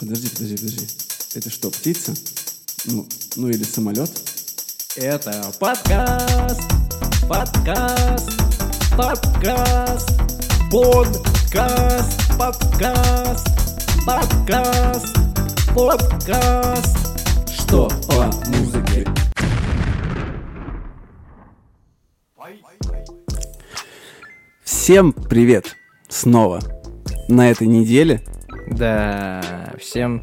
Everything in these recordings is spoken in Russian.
Подожди, подожди, подожди. Это что, птица? Ну, ну или самолет? Это подкаст, подкаст, подкаст, подкаст, подкаст, подкаст, подкаст. Что по музыке? Всем привет! Снова на этой неделе. Да, всем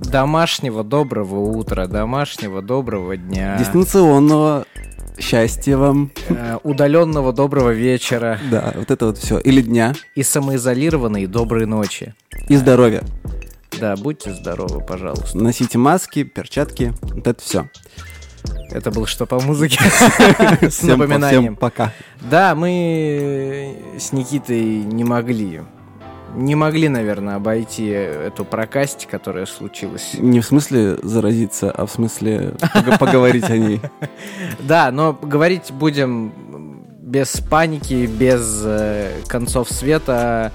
домашнего доброго утра, домашнего доброго дня, Дистанционного счастья вам. э, удаленного доброго вечера Да, вот это вот все. Или дня. и самоизолированной доброй ночи. И здоровья. Да, будьте здоровы, пожалуйста. Носите маски, перчатки. Вот это все. Это был что по музыке с напоминанием. всем пока. Да, мы с Никитой не могли. Не могли, наверное, обойти эту прокасть, которая случилась. Не в смысле заразиться, а в смысле пог- поговорить о ней. Да, но говорить будем без паники, без э, концов света.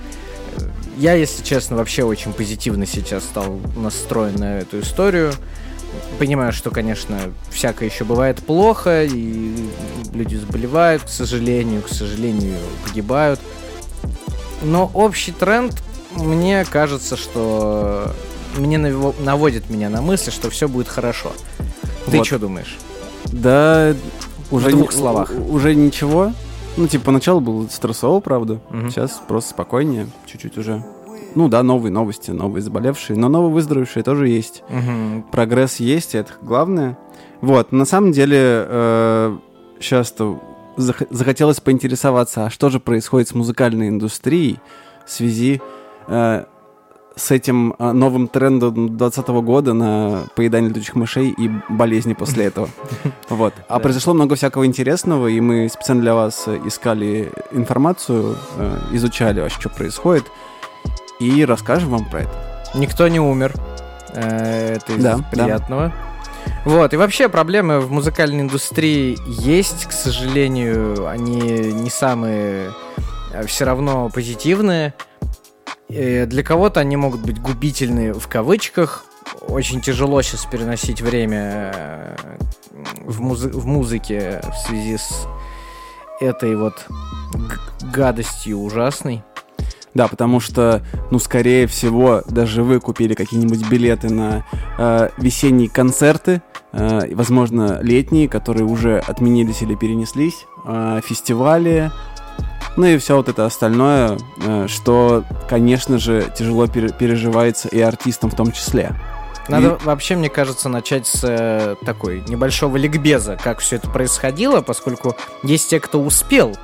Я, если честно, вообще очень позитивно сейчас стал настроен на эту историю. Понимаю, что, конечно, всякое еще бывает плохо, и люди заболевают, к сожалению, к сожалению, погибают. Но общий тренд, мне кажется, что мне наво- наводит меня на мысль, что все будет хорошо. Ты Вот. что думаешь? Да, уже, двух не- словах. уже ничего. Ну, типа, поначалу было стрессово, правда. Мгм. Сейчас просто спокойнее, чуть-чуть уже. Ну да, новые новости, новые заболевшие, но новые выздоровевшие тоже есть. Мгм. Прогресс есть, и это главное. Вот, на самом деле, сейчас-то захотелось поинтересоваться, а что же происходит с музыкальной индустрией в связи э, с этим э, новым трендом 2020 года на поедание летучих мышей и болезни после этого. Вот. А произошло много всякого интересного, и мы специально для вас искали информацию, э, изучали вообще, что происходит, и расскажем вам про это. Никто не умер. Э, Это из Да, да. Вот, и вообще проблемы в музыкальной индустрии есть, к сожалению, они не самые все равно позитивные. Э, Для кого-то они могут быть губительны в кавычках. Очень тяжело сейчас переносить время э, в, музы- в музыке в связи с этой вот гадостью ужасной. Да, потому что, ну, скорее всего, даже вы купили какие-нибудь билеты на э, весенние концерты, э, и, возможно, летние, которые уже отменились или перенеслись, э, фестивали, ну и все вот это остальное, э, что, конечно же, тяжело пере- переживается и артистам в том числе. Надо вообще, мне кажется, начать с э, такой небольшого ликбеза, как все это происходило, поскольку есть те, кто успел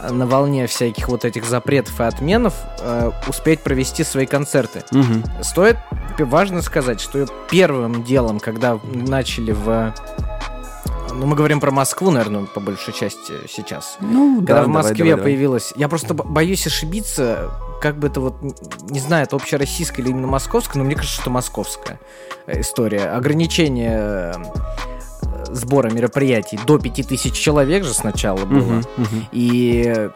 на волне всяких вот этих запретов и отменов э, успеть провести свои концерты. Мгм. Стоит важно сказать, что первым делом, когда начали в ну, мы говорим про Москву, наверное, по большей части сейчас. Ну, Когда да, в Москве давай, давай. появилась... Я просто бо- боюсь ошибиться, как бы это вот... Не знаю, это общероссийская или именно московская, но мне кажется, что московская э, история. Ограничение э, сбора мероприятий до 5000 человек же сначала было. Мгм, мгм. И э,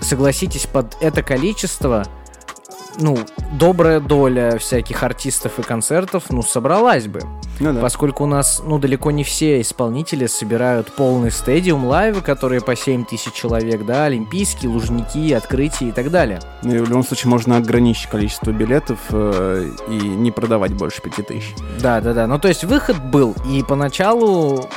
согласитесь, под это количество, ну, добрая доля всяких артистов и концертов, ну, собралась бы. Ну да. Поскольку у нас, ну, далеко не все исполнители собирают полный стадиум лайвы, которые по 7 тысяч человек, да, олимпийские, лужники, открытия и так далее. Ну и в любом случае можно ограничить количество билетов э, и не продавать больше пяти тысяч. Да, да, да. Ну, то есть выход был, и поначалу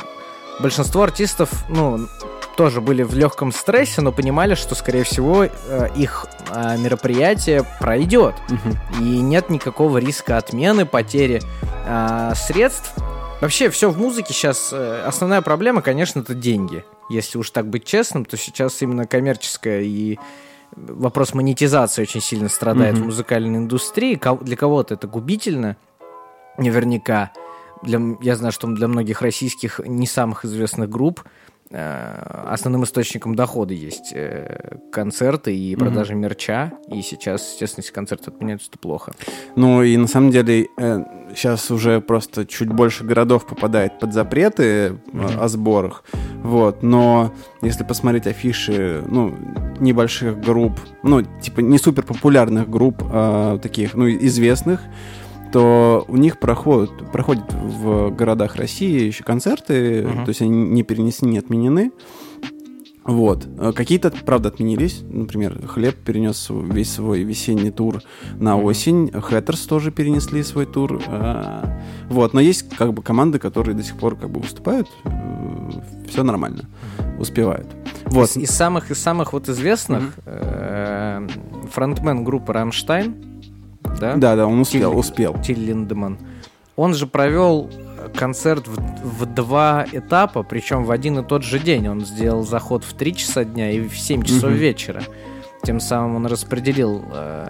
большинство артистов, ну, тоже были в легком стрессе, но понимали, что, скорее всего, э, их э, мероприятие пройдет. Мгм. И нет никакого риска отмены, потери а, средств. Вообще, все в музыке сейчас. э, основная проблема, конечно, это деньги. Если уж так быть честным, то сейчас именно коммерческая и вопрос монетизации очень сильно страдает Мгм. в музыкальной индустрии. Для кого-то это губительно, наверняка. Для, я знаю, что для многих российских не самых известных групп э, основным источником дохода есть э, концерты и продажи мерча. И сейчас, естественно, если концерты отменяются, то плохо. Ну и на самом деле сейчас уже просто чуть больше городов попадает под запреты э, Мгм. о сборах. Вот, но если посмотреть афиши, ну, небольших групп, ну, типа не супер популярных групп, а таких, ну, известных, то у них проходят, проходят в городах России еще концерты, Мгм. то есть они не перенесены, не отменены. Вот. Э, Какие-то, правда, отменились. Например, Хлеб перенес весь свой весенний тур на осень. Хэттерс тоже перенесли свой тур. А, Вот. Но есть как бы команды, которые до сих пор как бы выступают. Все нормально. Успевают. Вот. Из, из самых из самых вот известных э, фронтмен группы Рамштайн, да? Да, да, он успел, Тиль- успел. Тиль Линдеман. Он же провел концерт в, в два этапа, причем в один и тот же день. Он сделал заход в 3 часа дня и в 7 часов Мгм. вечера. Тем самым он распределил э,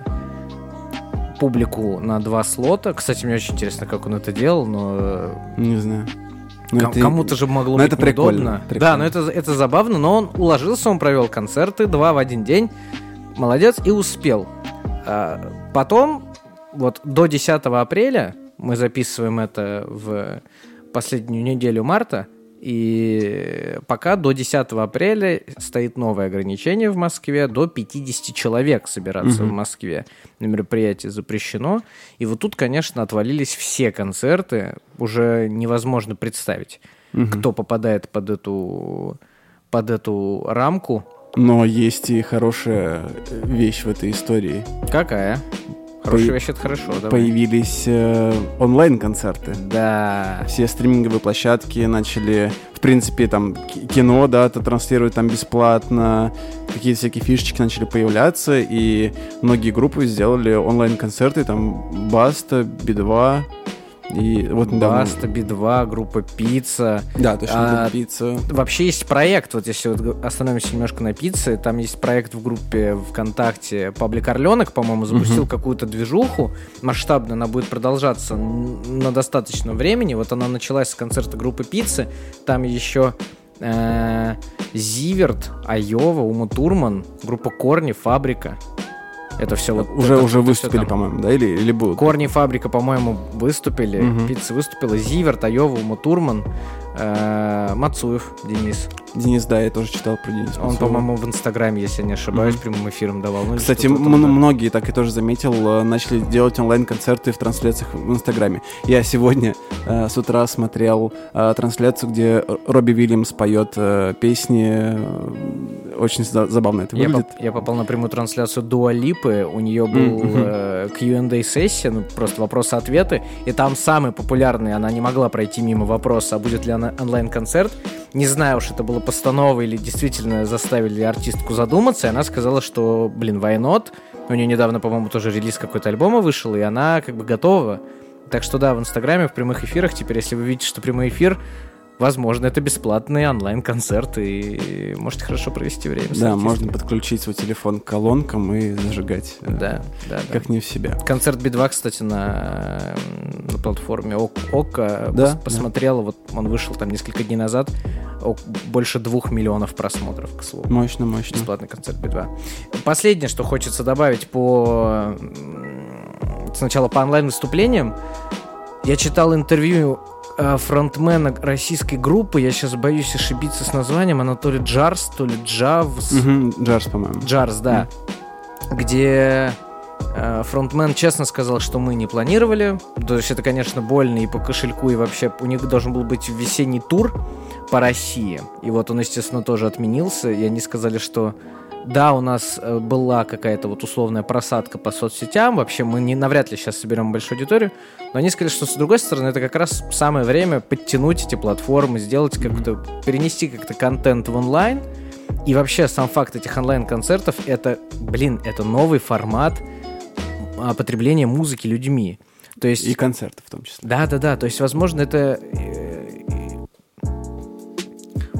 публику на два слота. Кстати, мне очень интересно, как он это делал, но э, Не знаю. Ну, Ком- это- Кому-то же могло ну, быть это прикольно, неудобно. прикольно. Да, но это, это забавно, но он уложился, он провел концерты два в один день. Молодец и успел. А, потом, вот до 10 апреля, мы записываем это в последнюю неделю марта, и пока до 10 апреля стоит новое ограничение в Москве, до 50 человек собираться Мгм. в Москве на мероприятии запрещено. И вот тут, конечно, отвалились все концерты, уже невозможно представить, Мгм. кто попадает под эту, под эту рамку. Но есть и хорошая вещь в этой истории. Какая? Хорошая По- вещь, это хорошо. давай. Появились э, онлайн-концерты. Да. Все стриминговые площадки начали, в принципе, там ки- кино, да, то транслируют там бесплатно, какие-то всякие фишечки начали появляться, и многие группы сделали онлайн-концерты, там Баста, Би-2, и вот. Баста, Би-2, группа Пицца. Да, точно, А, пицца. Вообще есть проект, вот если вот остановимся немножко на пицце, там есть проект в группе ВКонтакте Паблик Орленок, по-моему, запустил Мгм. какую-то движуху масштабно, она будет продолжаться на достаточном времени. Вот она началась с концерта группы Пиццы, там еще э, Зиверт, Айова, Ума Турман, группа Корни, Фабрика. Это все вот... уже это- уже это выступили, по-моему, да, или, или будут? Корни Фабрика, по-моему, выступили. Мгм. Пицца выступила. Зиверт, Айова, Ума Турман, э, Мацуев Денис. Денис, да, я тоже читал про Дениса. Он, Мацуева. по-моему, в Инстаграме, если я не ошибаюсь, Мгм. прямым эфиром давал. Ну, Кстати, м- роде. многие, так я тоже заметил, э, начали делать онлайн-концерты в трансляциях в Инстаграме. Я сегодня э, с утра смотрел э, трансляцию, где Робби Уильямс поет э, песни. Э, Очень за- забавно это Я, выглядит. поп- я попал на прямую трансляцию Дуа Липы, у нее был э, Q&A сессия, ну просто вопросы-ответы, и там самый популярный, она не могла пройти мимо вопроса, а будет ли она онлайн-концерт. Не знаю уж, это было постановой или действительно заставили артистку задуматься, и она сказала, что, блин, why not? У нее недавно, по-моему, тоже релиз какой-то альбома вышел, и она как бы готова. Так что да, в Инстаграме, в прямых эфирах теперь, если вы видите, что прямой эфир, возможно, это бесплатный онлайн-концерт, и можете хорошо провести время. Да, можно подключить свой телефон к колонкам и зажигать. э, Да, да, да. Как не в себя. Концерт Би-2, кстати, на, на платформе ОК, Да, пос- да. посмотрел, вот он вышел там несколько дней назад, больше двух миллионов просмотров, к слову. Мощно, мощно. Бесплатный концерт Би-2. Последнее, что хочется добавить по... Сначала по онлайн-выступлениям. Я читал интервью фронтмена российской группы, я сейчас боюсь ошибиться с названием, она то ли Джарс, то ли Джавс. Джарс, по-моему. Джарс, да. Где э, фронтмен честно сказал, что мы не планировали. То есть это, конечно, больно и по кошельку, и вообще у них должен был быть весенний тур по России. И вот он, естественно, тоже отменился. И они сказали, что да, у нас э, была какая-то вот условная просадка по соцсетям. Вообще мы не навряд ли сейчас соберем большую аудиторию. Но они сказали, что с другой стороны, это как раз самое время подтянуть эти платформы, сделать как-то, перенести как-то контент в онлайн. И вообще сам факт этих онлайн-концертов это, блин, это новый формат а, потребления музыки людьми. То есть, И концерты в том числе. да, да, да. То есть, возможно, это э,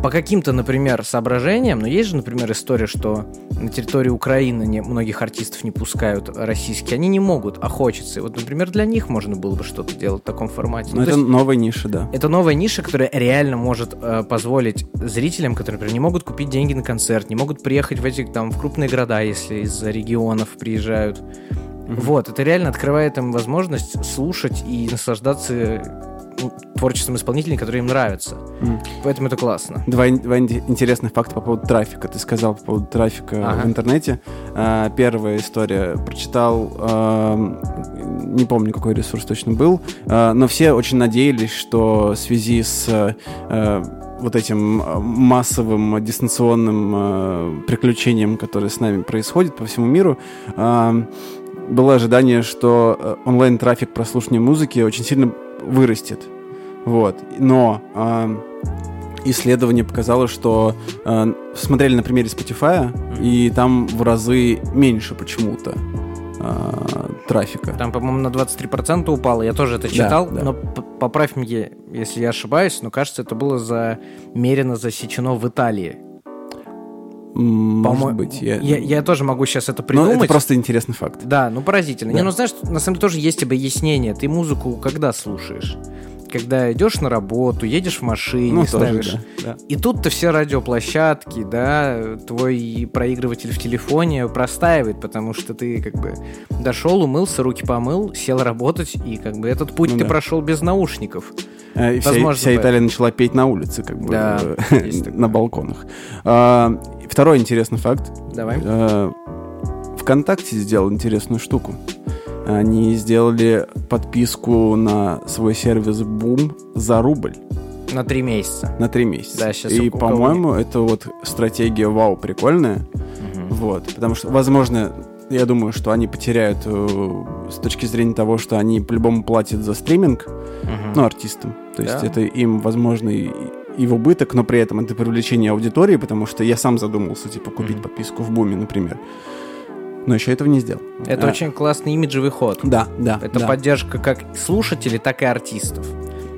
по каким-то, например, соображениям, но есть же, например, история, что на территории Украины не, многих артистов не пускают российские, они не могут, а хочется. И вот, например, для них можно было бы что-то делать в таком формате. Но Ну, то это есть- новая ниша, да. это новая ниша, которая реально может э, позволить зрителям, которые, например, не могут купить деньги на концерт, не могут приехать в эти там в крупные города, если из-за регионов приезжают. Мгм. Вот, это реально открывает им возможность слушать и наслаждаться ну, творчеством исполнителей, которые им нравятся. М. Поэтому это классно. Два, два ин- интересных факта по поводу трафика. Ты сказал по поводу трафика Ага. в интернете. А, первая история. Прочитал, ам, не помню, какой ресурс точно был, а, но все очень надеялись, что в связи с а, вот этим а, массовым дистанционным а, приключением, которое с нами происходит по всему миру, ам, было ожидание, что э, онлайн-трафик прослушивания музыки очень сильно вырастет. Вот. Но ам, исследование показало, что э, смотрели на примере Spotify, и там в разы меньше почему-то э, трафика. Там, по-моему, на 23% упало. Я тоже это Да, читал, да. но п- поправь меня, если я ошибаюсь, но кажется, это было замерено засечено в Италии. Может быть. Я... Я, я тоже могу сейчас это Но придумать. это просто интересный факт. Да, ну поразительно. Да. Не, ну знаешь, на самом деле тоже есть объяснение. Ты музыку когда слушаешь? Когда идешь на работу, едешь в машине, Ну, тоже, ставишь. да, да. И тут-то все радиоплощадки, да, твой проигрыватель в телефоне простаивает, потому что ты как бы дошел, умылся, руки помыл, сел работать, и как бы этот путь Ну ты да. прошел без наушников. Э, и Вся, Возможно, вся поэтому. Италия начала петь на улице, как бы, Да, э, на балконах. А, Второй интересный факт. Давай. Э, ВКонтакте сделал интересную штуку. Они сделали подписку на свой сервис Boom за рубль На три месяца. на три месяца. Да, щас И, по-моему, это вот стратегия вау прикольная. Вот, потому что, возможно, я думаю, что они потеряют э, с точки зрения того, что они по-любому платят за стриминг, Мгм. ну, артистам. То есть Да. это им, возможно, и, и в убыток, но при этом это привлечение аудитории, потому что я сам задумался, типа, купить Мгм. подписку в Буме, например. Но еще этого не сделал. Это А, очень классный имиджевый ход. Да, да. Это да. поддержка как слушателей, так и артистов.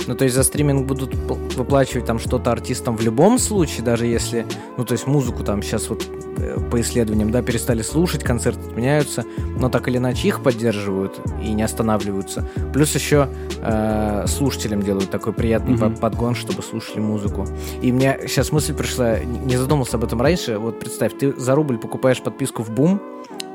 Ну, то есть за стриминг будут выплачивать там что-то артистам в любом случае, даже если, ну, то есть музыку там сейчас вот э, по исследованиям, да, перестали слушать, концерты отменяются, но так или иначе их поддерживают и не останавливаются. Плюс еще э, слушателям делают такой приятный под- подгон, чтобы слушали музыку. И мне сейчас мысль пришла, не задумался об этом раньше, вот представь, ты за рубль покупаешь подписку в Бум,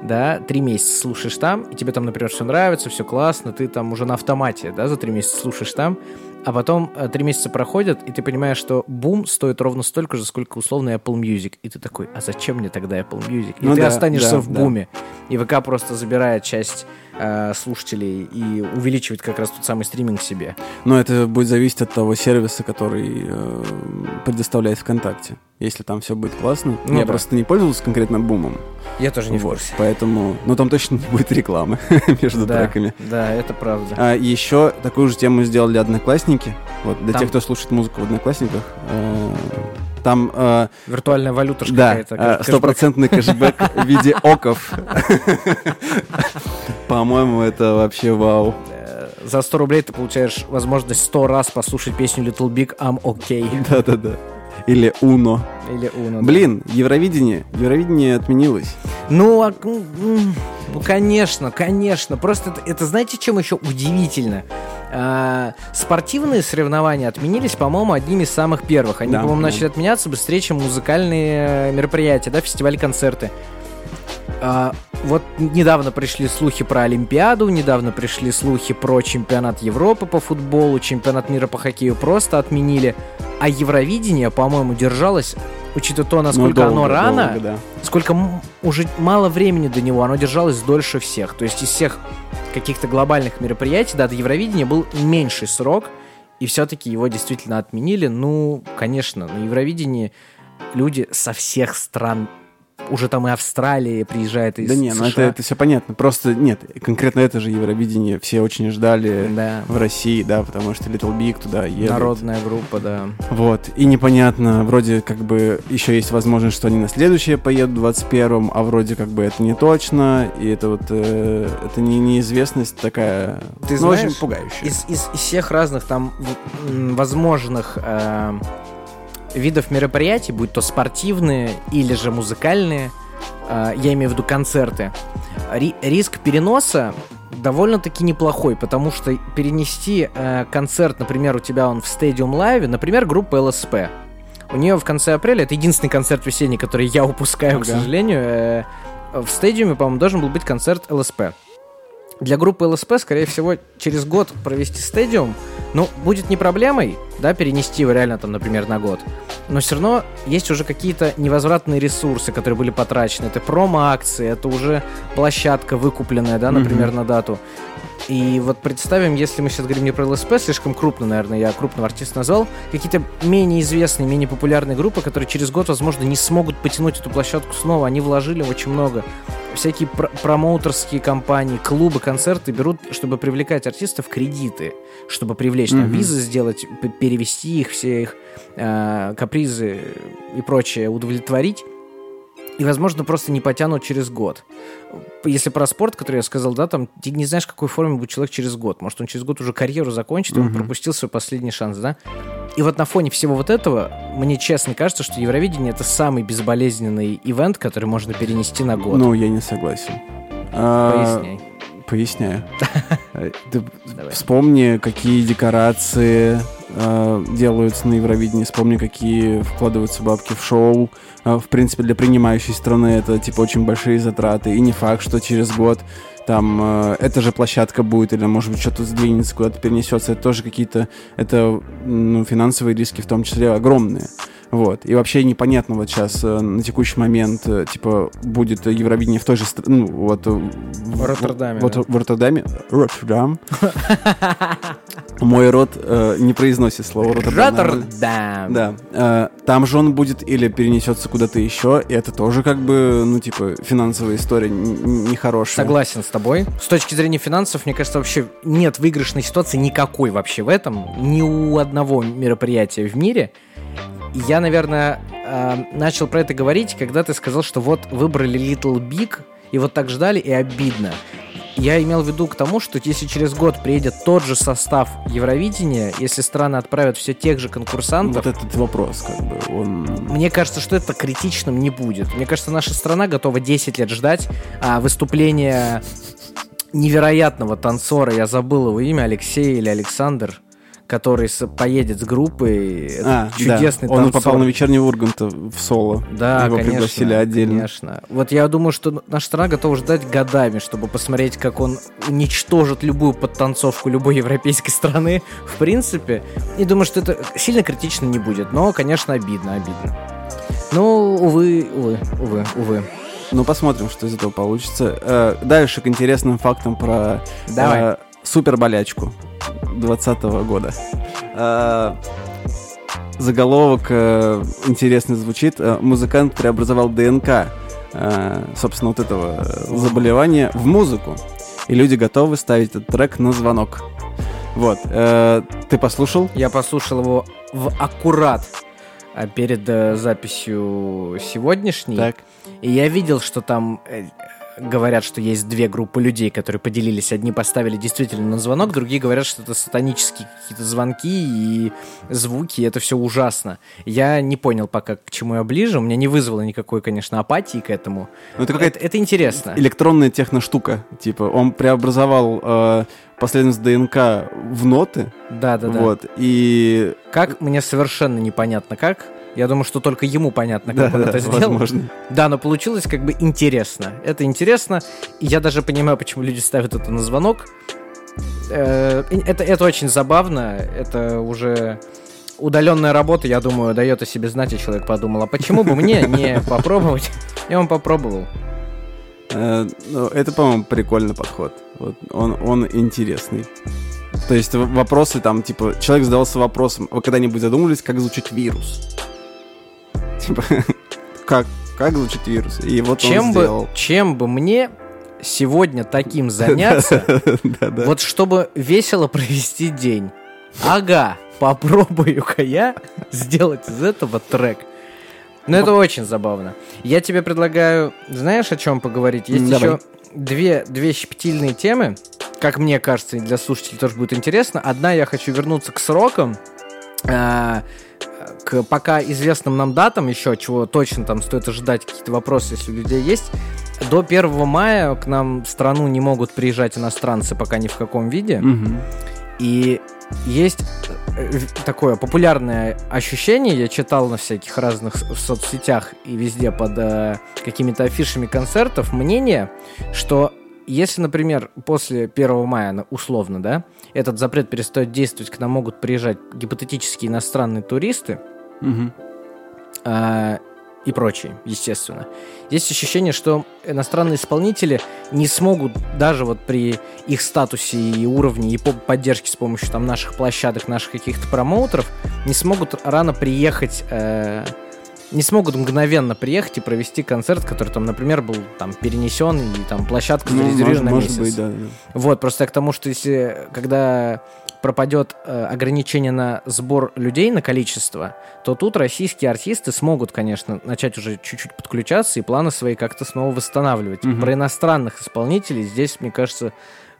да, три месяца слушаешь там, и тебе там, например, все нравится, все классно, ты там уже на автомате, да, за три месяца слушаешь там, а потом э, три месяца проходят, и ты понимаешь, что бум стоит ровно столько же, сколько условно Apple Music. И ты такой, а зачем мне тогда Apple Music? И Ну ты да, останешься да, в да. буме. И ВК просто забирает часть э, слушателей и увеличивает как раз тот самый стриминг себе. Но это будет зависеть от того сервиса, который э, предоставляет ВКонтакте. Если там все будет классно. Ну я да. просто не пользовался конкретно бумом. Я тоже не в Вот, курсе. Поэтому, ну там точно не будет рекламы между Да, треками. да, это правда. А еще такую же тему сделали одноклассники. Вот для Там- тех, кто слушает музыку в одноклассниках. э, Там э, Виртуальная валюта да, э, стопроцентный кэшбэк в виде оков. По-моему, это вообще вау. Э, За 100 рублей ты получаешь возможность 100 раз послушать песню Little Big I'm OK. Да-да-да. Или Уно. Или да. Блин, Евровидение. Евровидение отменилось. Ну, а, м, ну, конечно, конечно. Просто это, это знаете, чем еще удивительно? А, спортивные соревнования отменились, по-моему, одними из самых первых. Они, Да, по-моему, да. начали отменяться быстрее, чем музыкальные мероприятия, да, фестивали, концерты. А, вот недавно пришли слухи про Олимпиаду, недавно пришли слухи про чемпионат Европы по футболу, чемпионат мира по хоккею просто отменили. А Евровидение, по-моему, держалось, учитывая то, Ну, насколько оно долго, рано, долго, да. сколько уже мало времени до него, оно держалось дольше всех. То есть из всех каких-то глобальных мероприятий, да, до Евровидения был меньший срок, и все-таки его действительно отменили. Ну, конечно, на Евровидении люди со всех стран, уже там и Австралия приезжает из Да не, ну это, это все понятно. Просто нет, конкретно это же Евровидение все очень ждали Да, в России, да, потому что Little Big туда едет. народная группа, да. Вот. И непонятно, вроде как бы еще есть возможность, что они на следующее поедут в 21-м, а вроде как бы это не точно, и это вот э, это не, неизвестность такая, Ты ну, знаешь, очень пугающая. Из, из- из всех разных там возможных э, видов мероприятий, будь то спортивные или же музыкальные, э, я имею в виду концерты, ри- риск переноса довольно-таки неплохой, потому что перенести э, концерт, например, у тебя он в Stadium Live, например, группа ЛСП. У нее в конце апреля, это единственный концерт весенний, который я упускаю, к Ага. сожалению, э, в стадиуме, по-моему, должен был быть концерт ЛСП. Для группы ЛСП, скорее всего, через год провести стадиум, ну, будет не проблемой, да, перенести его реально там, например, на год. Но все равно есть уже какие-то невозвратные ресурсы, которые были потрачены. Это промо-акции, это уже площадка выкупленная, да, например, mm-hmm. на дату. И вот представим, если мы сейчас говорим не про ЛСП, слишком крупно, наверное, я крупного артиста назвал, какие-то менее известные, менее популярные группы, которые через год, возможно, не смогут потянуть эту площадку снова. Они вложили очень много. Всякие пр- промоутерские компании, клубы, концерты берут, чтобы привлекать артистов кредиты, чтобы привлечь, mm-hmm. там, визы сделать, перевести их, все их э, капризы и прочее удовлетворить и, возможно, просто не потянут через год. Если про спорт, который я сказал, да, там ты не знаешь, какой форме будет человек через год. Может, он через год уже карьеру закончит, и он пропустил свой последний шанс, да? И вот на фоне всего вот этого, мне честно кажется, что Евровидение это самый безболезненный ивент, который можно перенести на год. Ну, я не согласен. А, Поясняй. Поясняю. Ты вспомни, какие декорации э, делаются на Евровидении, вспомни, какие вкладываются бабки в шоу. Э, в принципе, для принимающей страны это, типа, очень большие затраты. И не факт, что через год там э, эта же площадка будет, или, может быть, что-то сдвинется, куда-то перенесется. Это тоже какие-то, это ну, финансовые риски в том числе огромные. Вот. И вообще непонятно вот сейчас э, на текущий момент, э, типа, будет Евровидение в той же стране, ну, вот... Э, в Роттердаме. Вот, да. в Роттердаме. Роттердам. Мой рот э, не произносит слово Роттердам. Роттердам. Да. Э, там же он будет или перенесется куда-то еще, и это тоже как бы, ну, типа, финансовая история нехорошая. Согласен с тобой. С точки зрения финансов, мне кажется, вообще нет выигрышной ситуации никакой вообще в этом. Ни у одного мероприятия в мире. Я, наверное, э, начал про это говорить, когда ты сказал, что вот выбрали Little Big, и вот так ждали, и обидно. Я имел в виду к тому, что если через год приедет тот же состав Евровидения, если страны отправят все тех же конкурсантов... Вот этот вопрос, как бы, он... Мне кажется, что это критичным не будет. Мне кажется, наша страна готова 10 лет ждать а, выступления невероятного танцора, я забыл его имя, Алексей или Александр, который поедет с группой. А, чудесный да. Он попал на вечерний Ургант в соло. Да, Его конечно, пригласили отдельно. Конечно. Вот я думаю, что наша страна готова ждать годами, чтобы посмотреть, как он уничтожит любую подтанцовку любой европейской страны, в принципе. И думаю, что это сильно критично не будет. Но, конечно, обидно, обидно. Ну, увы, увы, увы, увы. Ну, посмотрим, что из этого получится. Э, дальше к интересным фактам про Давай. Э, суперболячку. 2020 года. А, заголовок э, интересный звучит. Э, музыкант преобразовал ДНК, э, собственно, вот этого заболевания в музыку. И люди готовы ставить этот трек на звонок. Вот. Ты послушал? Я послушал его в аккурат перед записью сегодняшней. Так. И я видел, что там говорят, что есть две группы людей, которые поделились. Одни поставили действительно на звонок, другие говорят, что это сатанические какие-то звонки и звуки, и это все ужасно. Я не понял пока, к чему я ближе. У меня не вызвало никакой, конечно, апатии к этому. Но это какая-то это, это интересно. Электронная техноштука. Типа, он преобразовал э, последовательность ДНК в ноты. Да, да, да. Вот. И. Как мне совершенно непонятно как. Я думаю, что только ему понятно, как да, он да, это сделал. Возможно. Да, но получилось как бы интересно. Это интересно. И я даже понимаю, почему люди ставят это на звонок. Э, это, это очень забавно. Это уже удаленная работа, я думаю, дает о себе знать, и человек подумал, а почему бы мне не попробовать? И он попробовал. Э, ну, это, по-моему, прикольный подход. Вот он, он интересный. То есть вопросы там, типа, человек задался вопросом, вы когда-нибудь задумывались, как звучит вирус? Типа, как, как звучит вирус? И вот чем он сделал. Бы, чем бы мне сегодня таким заняться, вот чтобы весело провести день? Ага, попробую-ка я сделать из этого трек. Ну, это очень забавно. Я тебе предлагаю, знаешь, о чем поговорить? Есть Давай. еще две, две щепетильные темы. Как мне кажется, для слушателей тоже будет интересно. Одна, я хочу вернуться к срокам. А, к пока известным нам датам еще, чего точно там стоит ожидать, какие-то вопросы, если у людей есть. До 1 мая к нам в страну не могут приезжать иностранцы пока ни в каком виде. Угу. И есть э, такое популярное ощущение, я читал на всяких разных соцсетях и везде под э, какими-то афишами концертов, мнение, что если, например, после 1 мая, ну, условно, да, этот запрет перестает действовать, к нам могут приезжать гипотетические иностранные туристы, Мгм. а, и прочие, естественно. Есть ощущение, что иностранные исполнители не смогут даже вот при их статусе и уровне и по поддержке с помощью там наших площадок, наших каких-то промоутеров, не смогут рано приехать, э, не смогут мгновенно приехать и провести концерт, который там, например, был там перенесен и там площадка Ну, зарезервирована может, на может месяц. быть, да. да. Вот, просто я к тому, что если, когда пропадет э, ограничение на сбор людей, на количество, то тут российские артисты смогут, конечно, начать уже чуть-чуть подключаться и планы свои как-то снова восстанавливать. Мгм. Про иностранных исполнителей здесь, мне кажется,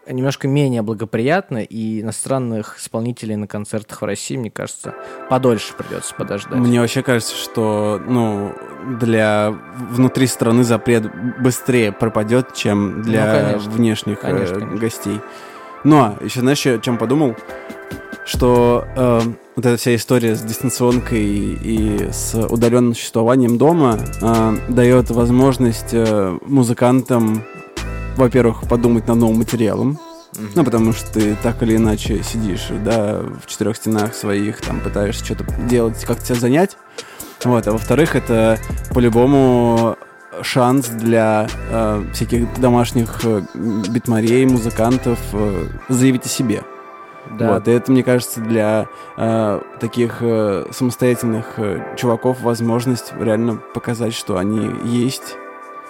немножко менее благоприятно, и иностранных исполнителей на концертах в России, мне кажется, подольше придется подождать. Мне вообще кажется, что, ну, для внутри страны запрет быстрее пропадет, чем для Ну, конечно. внешних э, Конечно, конечно. гостей. Но еще, знаешь, я о чем подумал? Что э, вот эта вся история с дистанционкой и с удаленным существованием дома э, дает возможность э, музыкантам, во-первых, подумать над новым материалом, Мгм. ну, потому что ты так или иначе сидишь, да, в четырех стенах своих, там, пытаешься что-то делать, как тебя занять. Вот, а во-вторых, это по-любому шанс для э, всяких домашних э, битмарей, музыкантов э, заявить о себе. Да, Вот, и это, мне кажется, для э, таких э, самостоятельных э, чуваков возможность реально показать, что они есть.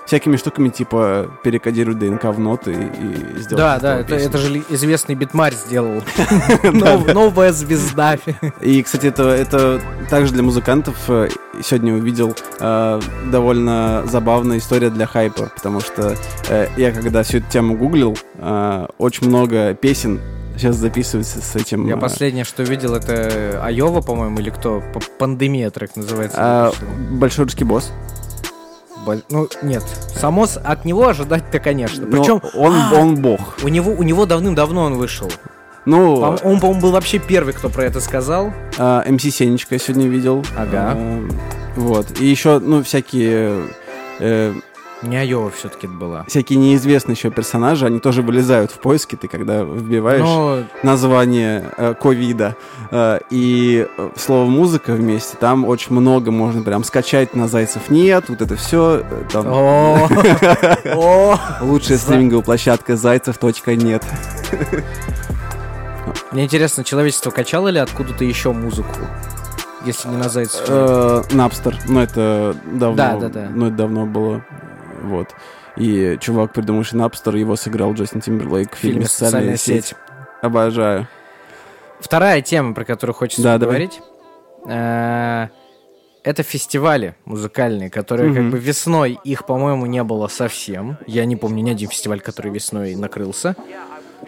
Всякими штуками, типа, перекодируй ДНК в ноты и, и сделать да, да, это, песню. это же известный битмарь сделал. Нов- Новая звезда. И, кстати, это, это также для музыкантов. э, Сегодня увидел э, довольно забавная история для хайпа, потому что э, я когда всю эту тему гуглил, э, очень много песен сейчас записывается с этим. Я последнее, что видел, это Айова, по-моему, или кто? Пандемия трек называется. а, Большой русский босс. Ну, нет. Само с- от него ожидать-то, конечно. Но Причем он, А! он бог. у него, у него давным-давно он вышел. Ну, По- Он, по-моему, был вообще первый, кто про это сказал. а, МС Сенечка я сегодня видел. Ага. А, вот. И еще, ну, всякие... э, Не Айова все-таки была. всякие неизвестные еще персонажи, они тоже вылезают в поиске, ты когда вбиваешь Но название э, ковида э, и э, слово музыка вместе, там очень много можно прям скачать на Зайцев нет, вот это все. о. лучшая стриминговая площадка зайцев.нет. Мне интересно, человечество качало ли откуда-то еще музыку? Если не на Зайцев. Э, Напстер, ну это давно, Да, да, да. ну это давно было, вот. И чувак, придумавший Напстер, его сыграл Джастин Тимберлейк в фильме фильме «Социальная сеть». Обожаю. Вторая тема, про которую хочется Да, давай. поговорить, э, это фестивали музыкальные, которые как бы весной их, по-моему, не было совсем. Я не помню ни один фестиваль, который весной накрылся.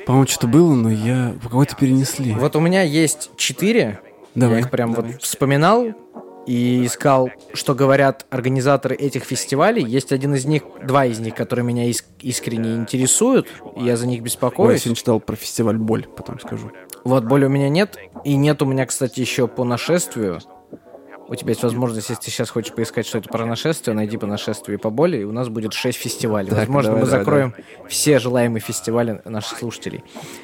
По-моему, что-то было, но я какой-то перенесли. Вот у меня есть четыре. Давай. Я их прям вот вспоминал и искал, что говорят организаторы этих фестивалей. Есть один из них, два из них, которые меня иск- искренне интересуют, и я за них Ой, я беспокоюсь. сегодня читал про фестиваль «Боль», потом скажу. Вот, боли у меня нет. И нет у меня, кстати, еще по нашествию. У тебя есть возможность, если ты сейчас хочешь поискать, что это про нашествие, найди по нашествию и по боли, и у нас будет 6 фестивалей. Так, Возможно, давай, мы давай, закроем все желаемые фестивали наших слушателей.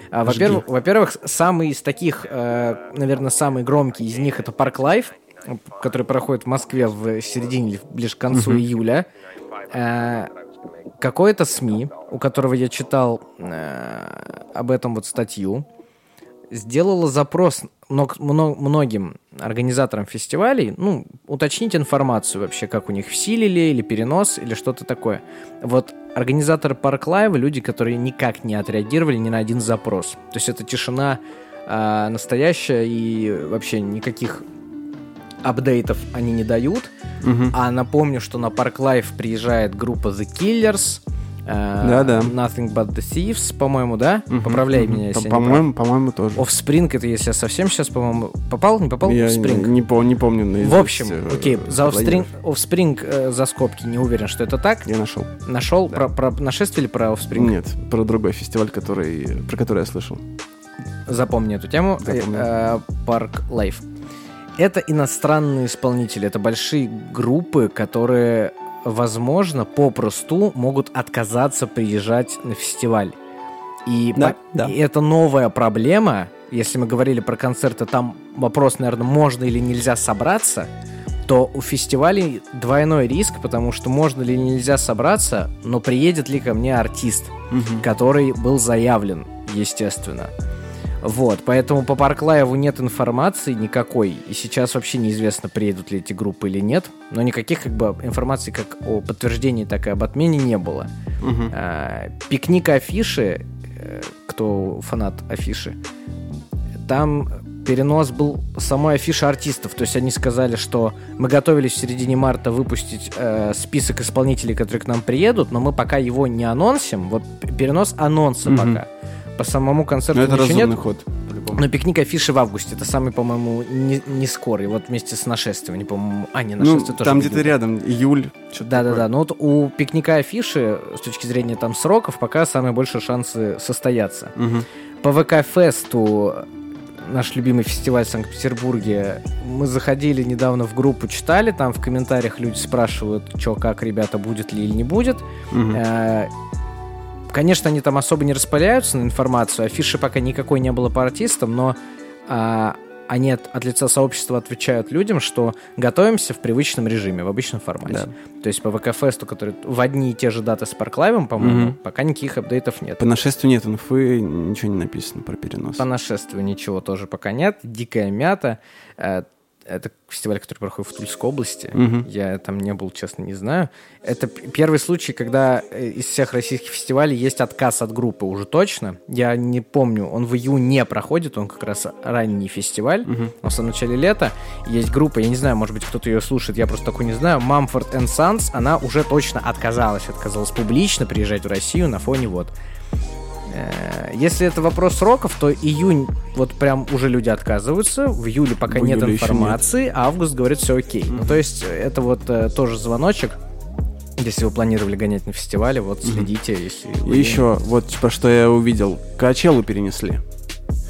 А, во-первых, во-первых, самый из таких, э, наверное, самый громкий из них это Park Live, который проходит в Москве в середине ближе к концу июля. Э, какое-то СМИ, у которого я читал э, об этом вот статью, сделала запрос мног- мно- многим организаторам фестивалей, ну, уточнить информацию вообще, как у них в силе ли, или перенос, или что-то такое. Вот организаторы Парк Лайва, люди, которые никак не отреагировали ни на один запрос. То есть это тишина а, настоящая, и вообще никаких апдейтов они не дают. Мгм. А напомню, что на Park Life приезжает группа The Killers, э, Да-да. Nothing But The Thieves, по-моему, да? Мгм, Поправляй мгм. меня, если. По-моему, по-моему, тоже. Offspring, это если я совсем сейчас, по-моему, попал, не попал? Я Offspring. не, не не помню наизусть, В общем, э, окей, за Offspring. Offspring э, за скобки, не уверен, что это так. Я нашел. Нашел Да. про, про нашествие или про Offspring? Нет, про другой фестиваль, который, про который я слышал. Запомни эту тему. Запомнил. Э, Park Life. Это иностранные исполнители, это большие группы, которые возможно, попросту могут отказаться приезжать на фестиваль. И, Да, по- да. и это новая проблема. Если мы говорили про концерты, там вопрос, наверное, можно или нельзя собраться, то у фестивалей двойной риск, потому что можно ли нельзя собраться, но приедет ли ко мне артист, Мгм. который был заявлен, естественно. Вот, поэтому по Парклаеву нет информации никакой, и сейчас вообще неизвестно, приедут ли эти группы или нет, но никаких как бы информации как о подтверждении, так и об отмене не было. Мгм. А, пикник афиши, э, кто фанат афиши, там перенос был самой афиши артистов. То есть они сказали, что мы готовились в середине марта выпустить э, список исполнителей, которые к нам приедут, но мы пока его не анонсим. Вот перенос анонса Мгм. пока. По самому концерту Ну, это еще нет. ход. Но пикник афиши в августе. Это самый, по-моему, не, не скорый. Вот вместе с нашествием. Не по-моему. А, не Ну, нашествие тоже. там где-то рядом, июль. что-то Да, да, такое. да. Но вот у пикника афиши, с точки зрения там сроков, пока самые большие шансы состояться. Мгм. По ВК-фесту, наш любимый фестиваль в Санкт-Петербурге, мы заходили недавно в группу, читали, там в комментариях люди спрашивают, что, как, ребята, будет ли или не будет. Мгм. Э, Конечно, они там особо не распыляются на информацию, афиши пока никакой не было по артистам, но а, они от, от лица сообщества отвечают людям, что готовимся в привычном режиме, в обычном формате. Да. То есть по ВК-фесту, который в одни и те же даты с Парклайвом, по-моему, Мгм. пока никаких апдейтов нет. По нашествию нет инфы, ничего не написано про перенос. По нашествию ничего тоже пока нет. Дикая мята. Это фестиваль, который проходит в Тульской области. Мгм. Я там не был, честно, не знаю. Это первый случай, когда э, из всех российских фестивалей есть отказ от группы уже точно. Я не помню, он в июне не проходит, он как раз ранний фестиваль. Мгм. Он в самом начале лета. Есть группа, я не знаю, может быть, кто-то ее слушает, я просто такой не знаю. Mumford and Sons, она уже точно отказалась. Отказалась публично приезжать в Россию на фоне вот. Э, Если это вопрос сроков, то июнь вот прям уже люди отказываются, в июле пока В нет июле еще информации, а август говорит все окей. Ну то есть э, это вот э, тоже звоночек. Если вы планировали гонять на фестивале, вот следите, если вы И еще, вот про что я увидел. Качелу перенесли.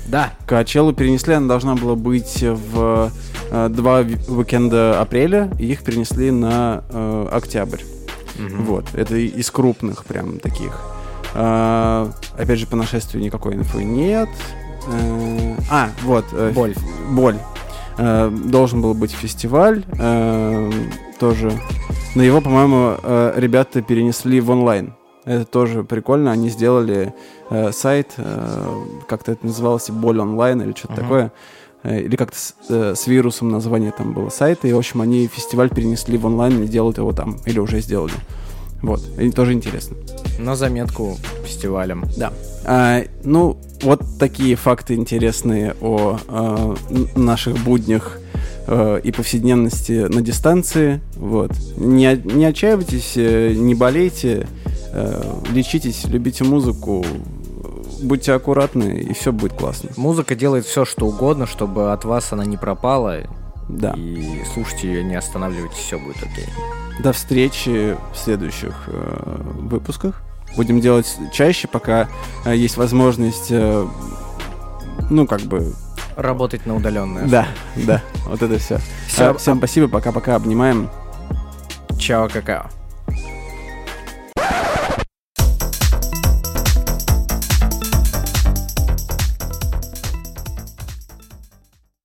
Да, Качелу перенесли, она должна была быть в э, два уикенда апреля, и их перенесли на э, октябрь. Вот, это из крупных прям таких. А, опять же, по нашествию никакой инфы нет. Э, а, вот. э, Боль. Боль. Э, должен был быть фестиваль тоже. Но его, по-моему, ребята перенесли в онлайн. Это тоже прикольно. Они сделали э, сайт, э, как-то это называлось, боль онлайн или что-то Мгм. такое. Э, Или как-то с, э, с вирусом название там было сайта. И, в общем, они фестиваль перенесли в онлайн и делают его там. Или уже сделали. Вот. И тоже интересно. На заметку фестивалем. Да. А, ну, вот такие факты интересные о а, наших буднях э, и повседневности на дистанции. Вот. Не, не отчаивайтесь, э, не болейте, э, лечитесь, любите музыку, будьте аккуратны, и все будет классно. Музыка делает все, что угодно, чтобы от вас она не пропала. Да. И слушайте ее, не останавливайтесь, все будет окей. До встречи в следующих э, выпусках. Будем делать чаще, пока э, есть возможность, э, ну, как бы, Работать на удаленное. Да, да, вот это все. Всё. всем спасибо, пока-пока, обнимаем. Чао, какао.